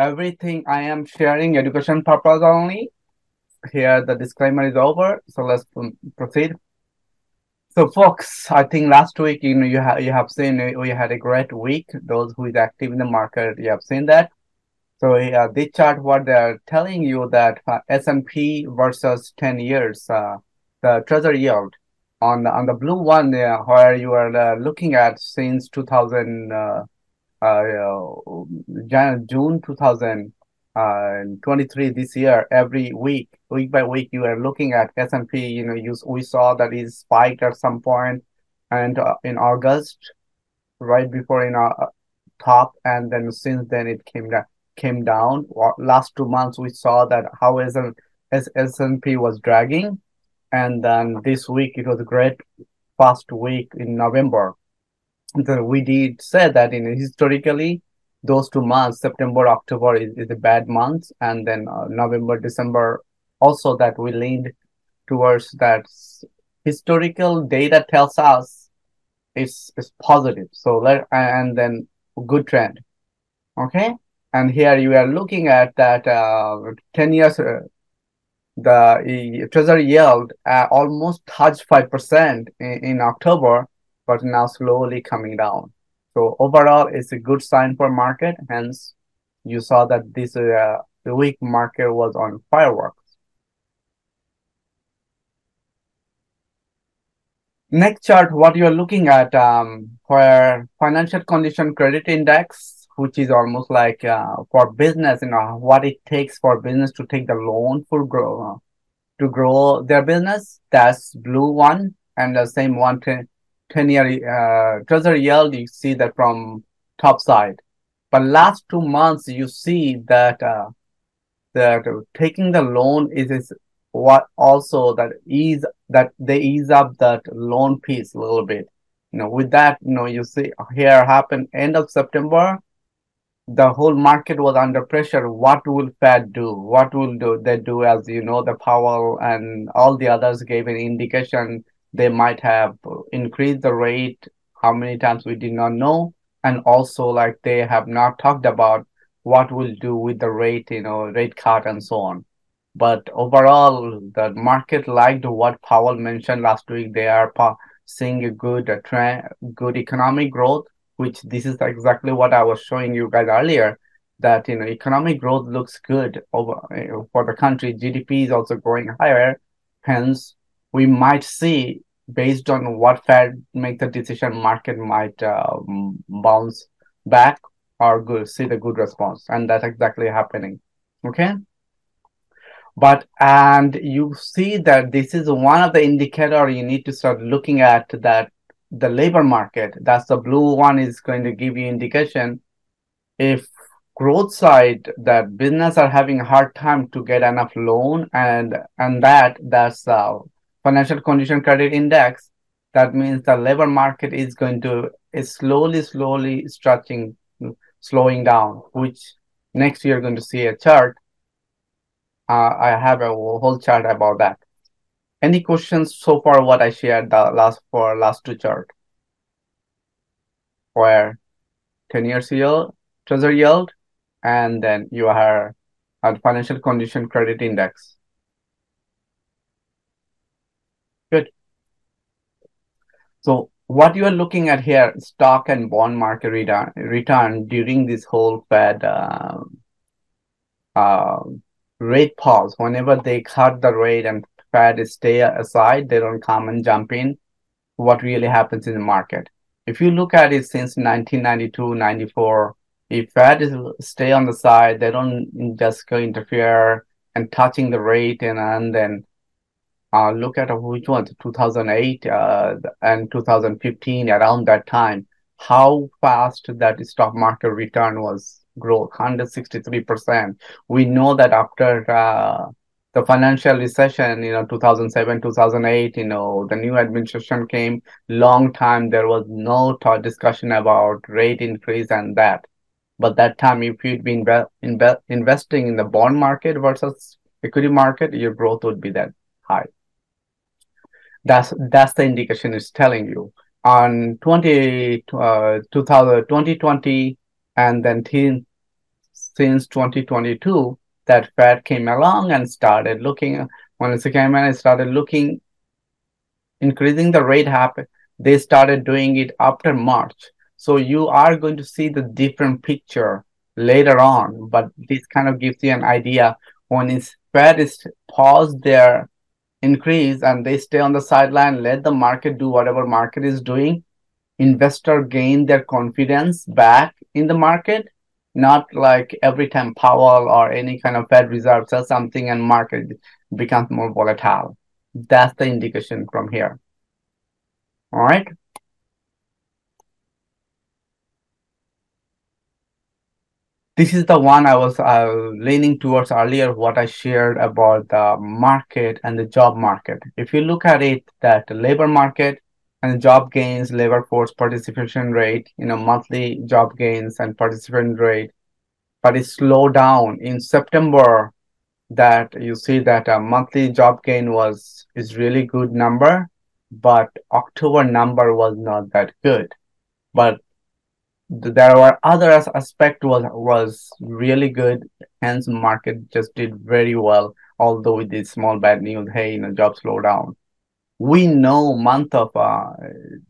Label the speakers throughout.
Speaker 1: everything I am sharing education purpose only. Here the disclaimer is over, so let's proceed. So, folks, I think last week you know you have you have seen we had a great week. Those who is active in the market, you have seen that. So uh, this chart, what they're telling you that uh, S&P versus 10 years, uh, the treasury yield on the, on the blue one, where you are uh, looking at since 2000, uh, Uh, June 2023 uh, this year, every week, week by week, you are looking at S&P. You know, you we saw that it spiked at some point, and uh, in August, right before in our top, and then since then it came down came down. Last two months, we saw that how S&P was dragging. And then this week, it was a great fast week in November. We did say that in historically, those two months, September, October is, is a bad month. And then uh, November, December, also that we leaned towards that historical data tells us it's, it's positive. So let, and then good trend. Okay. And here you are looking at that uh, 10 years, uh, the treasury yield uh, almost touched 5% in, in October, but now slowly coming down. So overall, it's a good sign for market. Hence, you saw that this uh, weak market was on fireworks. Next chart, what you're looking at, um, where financial condition credit index which is almost like uh, for business, you know, what it takes for business to take the loan for grow to grow their business. That's blue one, and the same one 10, 10 year uh, treasury yield. You see that from top side, but last two months you see that uh, that taking the loan is, is what also that ease that they ease up that loan piece a little bit you know with that you know you see here happen end of september the whole market was under pressure. What will Fed do? What will do they do? As you know, the Powell and all the others gave an indication they might have increased the rate. How many times we did not know, and also like they have not talked about what will do with the rate, you know, rate cut and so on. But overall, the market liked what Powell mentioned last week. They are seeing a good uh, trend, good economic growth which this is exactly what I was showing you guys earlier, that you know economic growth looks good over eh, for the country. GDP is also growing higher. Hence, we might see based on what Fed make the decision, market might uh, bounce back or good, see the good response, and that's exactly happening. Okay. But and you see that this is one of the indicator you need to start looking at that the labor market, that's the blue one is going to give you indication if growth side that business are having a hard time to get enough loan and and that that's uh, financial condition credit index that means the labor market is going to is slowly slowly stretching slowing down which next year going to see a chart uh, i have a whole chart about that any questions so far what I shared the last for last two chart? Where 10 years yield, treasury yield, and then you have a financial condition credit index. Good. So what you are looking at here, stock and bond market return, return during this whole Fed uh, uh, rate pause, whenever they cut the rate and Fed stay aside, they don't come and jump in. What really happens in the market? If you look at it since 1992, 94, if Fed is stay on the side, they don't just go interfere and touching the rate and, and then uh, look at which one, 2008 uh, and 2015, around that time, how fast that stock market return was growth, 163%. We know that after uh, the financial recession, you know, 2007, 2008, you know, the new administration came, long time there was no discussion about rate increase and that. But that time, if you'd been inve- investing in the bond market versus equity market, your growth would be that high. That's that's the indication it's telling you. On 20, uh, 2000, 2020 and then since 2022 that Fed came along and started looking when it came and started looking increasing the rate happen they started doing it after March. So you are going to see the different picture later on, but this kind of gives you an idea when it's Fed is paused their increase and they stay on the sideline, let the market do whatever market is doing. Investor gain their confidence back in the market, not like every time Powell or any kind of Fed reserve says something and market becomes more volatile. That's the indication from here. All right. This is the one I was uh, leaning towards earlier, what I shared about the market and the job market. If you look at it, that labor market and job gains, labor force participation rate, you know, monthly job gains and participation rate, but it slowed down in September. That you see that a monthly job gain was is really good number, but October number was not that good. But there were other aspect was was really good. Hence, market just did very well. Although with this small bad news, hey, you know, job slowdown. We know month of uh,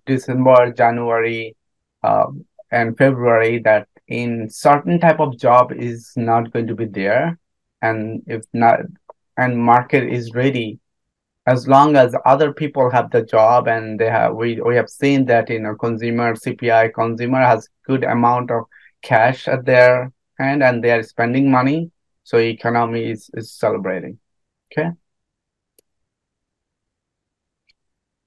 Speaker 1: December, January, uh, and February that in certain type of job is not going to be there, and if not, and market is ready as long as other people have the job and they have we, we have seen that you know consumer cpi consumer has good amount of cash at their hand and they are spending money so economy is, is celebrating. Okay?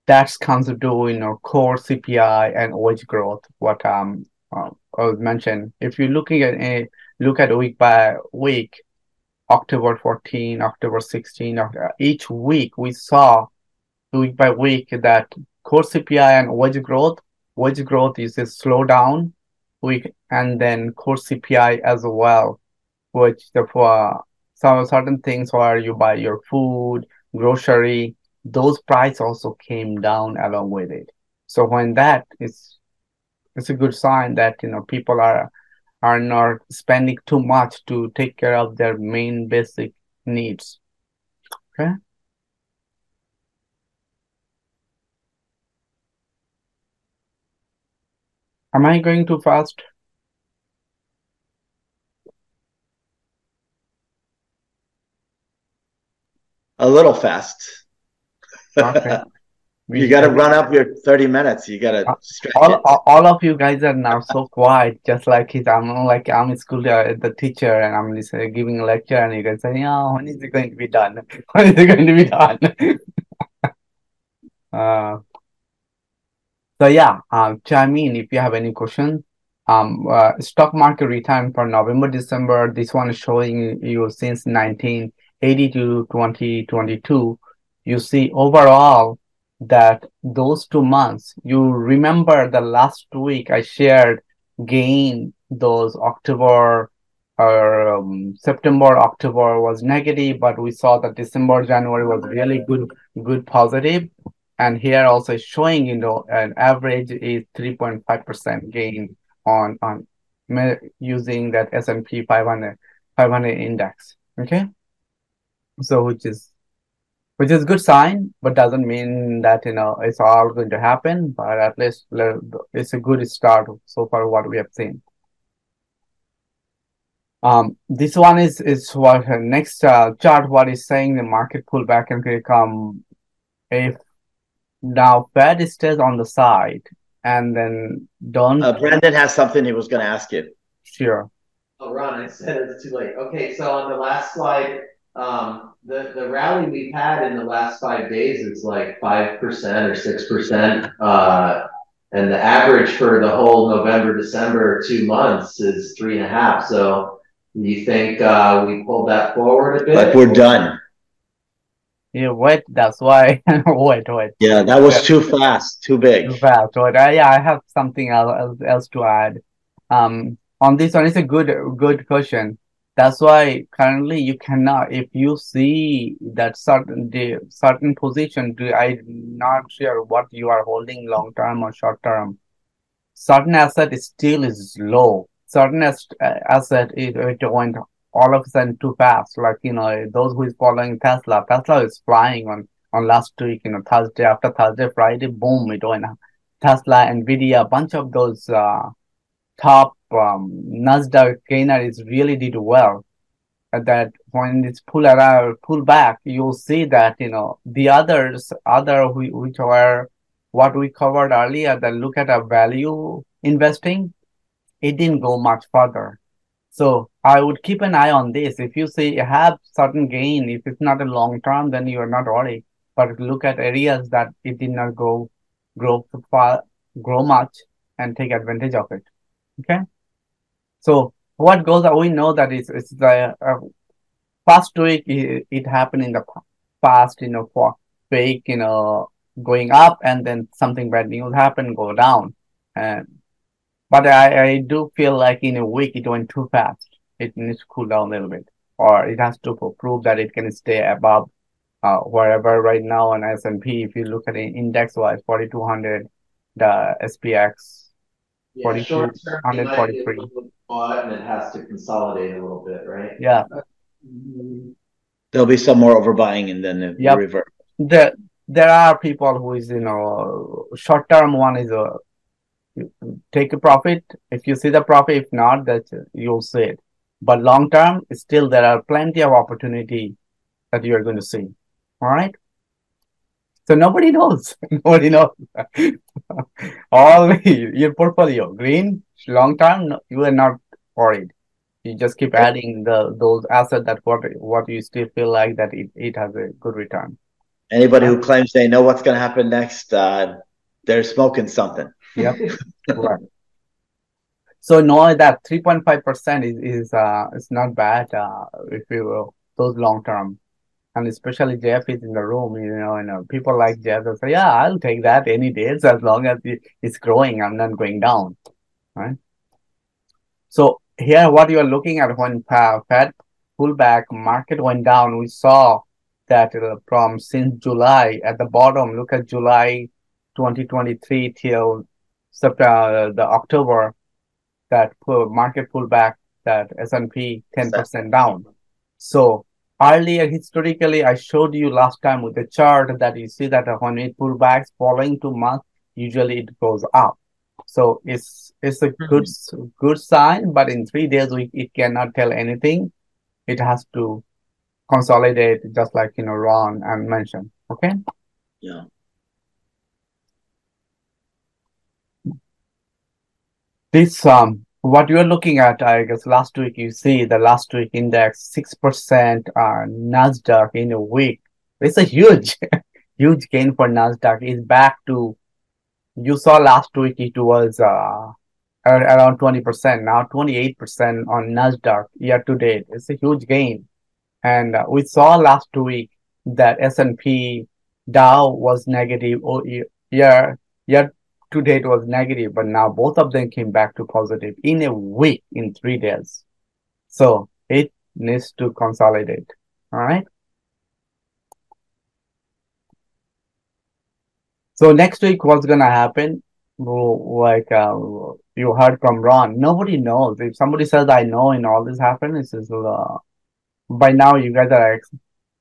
Speaker 1: That's comes to you know core cpi and wage growth what um uh, I mentioned if you're looking at a look at week by week October 14, October 16, uh, each week we saw week by week that core CPI and wage growth, wage growth is a slowdown week, and then core CPI as well, which the for uh, some certain things where you buy your food, grocery, those price also came down along with it. So when that is, it's a good sign that you know people are are not spending too much to take care of their main basic needs. Okay. Am I going too fast?
Speaker 2: A little fast. Okay. you got to run up your 30 minutes. You got to uh,
Speaker 1: all, all, all, of you guys are now so quiet, just like he's, I'm like, I'm in school, uh, the teacher, and I'm uh, giving a lecture, and you guys say, oh, when is it going to be done? When is it going to be done? uh, so yeah, um, chime in if you have any questions. Um, uh, stock market return for November, December. This one is showing you since 1980 to 2022. You see overall that those two months, you remember the last week I shared gain those October or um, September, October was negative, but we saw that December, January was really good, good positive. And here also showing, you know, an average is 3.5% gain on, on using that S&P 500, 500 index. Okay. So, which is which is good sign, but doesn't mean that you know it's all going to happen. But at least it's a good start so far what we have seen. Um, this one is is what uh, next uh, chart. What is saying the market pullback and could come if now Fed stays on the side and then don't.
Speaker 2: Uh, Brandon has something he was going to ask you.
Speaker 1: Sure.
Speaker 3: Oh, Ron, I said it's too late. Okay, so on the last slide, um, the, the rally we've had in the last five days is like 5% or 6%. Uh, and the average for the whole November, December, two months is three and a half. So you think uh, we pulled that forward a bit?
Speaker 2: Like we're done.
Speaker 1: Yeah, wait, that's why. wait, wait.
Speaker 2: Yeah, that was too fast, too big.
Speaker 1: Too fast, wait. Uh, yeah, I have something else, else to add. Um, on this one, it's a good, good question that's why currently you cannot if you see that certain the certain position i'm not sure what you are holding long term or short term certain asset is still is low certain asset it, it went all of a sudden too fast. Like you know, those who is following Tesla, Tesla is flying on on last week. You know, Thursday after Thursday, Friday, boom, it went. Tesla, Nvidia, a bunch of those uh, top um, Nasdaq gainers really did well. That when it's pull around, pull back, you'll see that you know the others, other which were what we covered earlier, that look at a value investing, it didn't go much further. So I would keep an eye on this. If you see you have certain gain, if it's not a long term, then you are not worried. But look at areas that it did not go grow far, grow much, and take advantage of it. Okay. So what goes? We know that it's it's the uh, past week. It, it happened in the past. You know, for week, you know, going up, and then something bad news happen, go down, and but I, I do feel like in a week it went too fast. It needs to cool down a little bit, or it has to prove that it can stay above uh, wherever right now on S&P. If you look at it index wise, 4200, the SPX,
Speaker 3: Yeah,
Speaker 1: 42,
Speaker 3: short term, it might be a
Speaker 1: 143.
Speaker 3: little and it has to consolidate a little bit, right?
Speaker 1: Yeah,
Speaker 2: There'll be some more overbuying and then it
Speaker 1: Yep.
Speaker 2: revert.
Speaker 1: there there are people who is you know short term one is a take a profit if you see the profit if not that you'll see it but long term still there are plenty of opportunity that you are going to see all right so nobody knows nobody knows all your portfolio green long term you are not worried you just keep adding the those assets that what what you still feel like that it, it has a good return
Speaker 2: Anybody who claims they know what's going to happen next, uh, they're smoking something.
Speaker 1: Yep. Right. So know that 3.5% is, is uh is not bad uh if you will those long term. And especially Jeff is in the room, you know, and uh, people like Jeff will say, Yeah, I'll take that any days as long as it's growing, I'm not going down. Right. So here what you are looking at when pa- Fed pullback market went down, we saw that uh, from since July at the bottom, look at July 2023 till September, the October, that pull, market pullback, that S&P 10% down. So earlier, historically, I showed you last time with the chart that you see that when it pullbacks following two months, usually it goes up. So it's it's a good good sign, but in three days we it cannot tell anything. It has to consolidate, just like you know Ron and mentioned. Okay.
Speaker 2: Yeah.
Speaker 1: This um what you're looking at, I guess last week you see the last week index six percent uh Nasdaq in a week. It's a huge, huge gain for Nasdaq. It's back to you saw last week it was uh around twenty percent. Now twenty eight percent on Nasdaq year to date. It's a huge gain. And uh, we saw last week that S&P Dow was negative year year year to date was negative, but now both of them came back to positive in a week, in three days. So it needs to consolidate. All right. So next week, what's gonna happen? Like uh, you heard from Ron, nobody knows. If somebody says I know and all this happened, it's just uh, by now you guys are ex-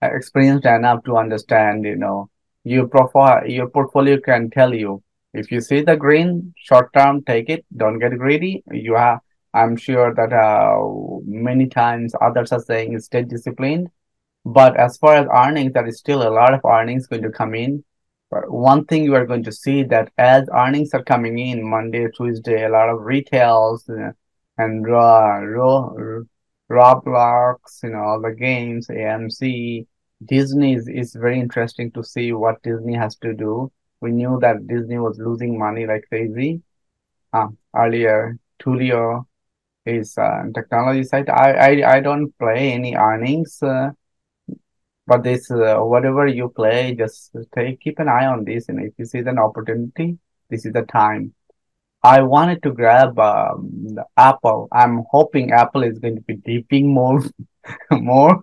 Speaker 1: experienced enough to understand. You know, your profile, your portfolio can tell you if you see the green short term, take it. Don't get greedy. You have. I'm sure that uh, many times others are saying stay disciplined. But as far as earnings, there is still a lot of earnings going to come in. But one thing you are going to see that as earnings are coming in Monday, Tuesday, a lot of retails uh, and raw, raw, Roblox, you know, all the games, AMC, Disney is, is very interesting to see what Disney has to do. We knew that Disney was losing money like crazy. Um, earlier, Twilio is uh, technology side. I, I I don't play any earnings, uh, but this uh, whatever you play, just take keep an eye on this, and if you see an opportunity, this is the time. I wanted to grab um, Apple. I'm hoping Apple is going to be dipping more, more.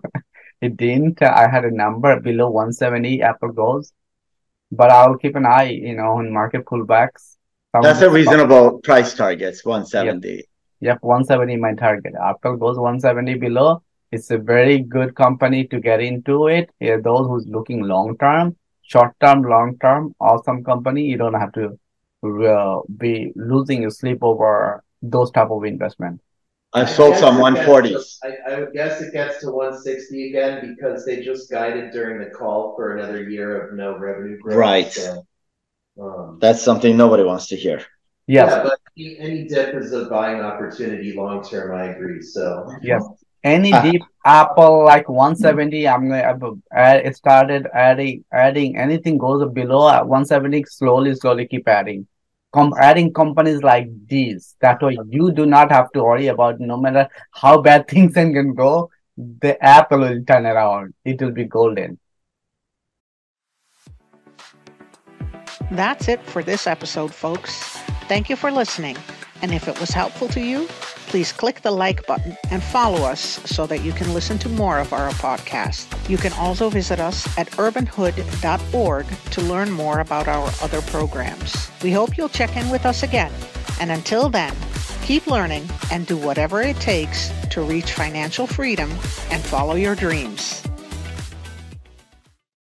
Speaker 1: It didn't. I had a number below 170. Apple goes, but I'll keep an eye, you know, on market pullbacks. Some
Speaker 2: That's a reasonable price target, 170.
Speaker 1: Yep, 170 my target. Apple goes 170 below. It's a very good company to get into it. Yeah, those who's looking long term, short term, long term, awesome company. You don't have to uh, be losing your sleep over those type of investment.
Speaker 2: I've sold some 140s.
Speaker 3: I, I would guess it gets to 160 again because they just guided during the call for another year of no revenue growth.
Speaker 2: Right.
Speaker 3: So, um,
Speaker 2: That's something nobody wants to hear.
Speaker 1: Yes.
Speaker 3: Yeah, but any, any dip is a buying opportunity long term. I agree. So
Speaker 1: Yes. Any
Speaker 2: Ah.
Speaker 1: deep Apple like 170, I'm gonna add, it started adding adding anything goes below at 170, slowly, slowly keep adding. Com adding companies like these. That way you do not have to worry about no matter how bad things can go, the Apple will turn around. It will be golden.
Speaker 4: That's it for this episode, folks. Thank you for listening. And if it was helpful to you, please click the like button and follow us so that you can listen to more of our podcast. You can also visit us at urbanhood.org to learn more about our other programs. We hope you'll check in with us again. And until then, keep learning and do whatever it takes to reach financial freedom and follow your dreams.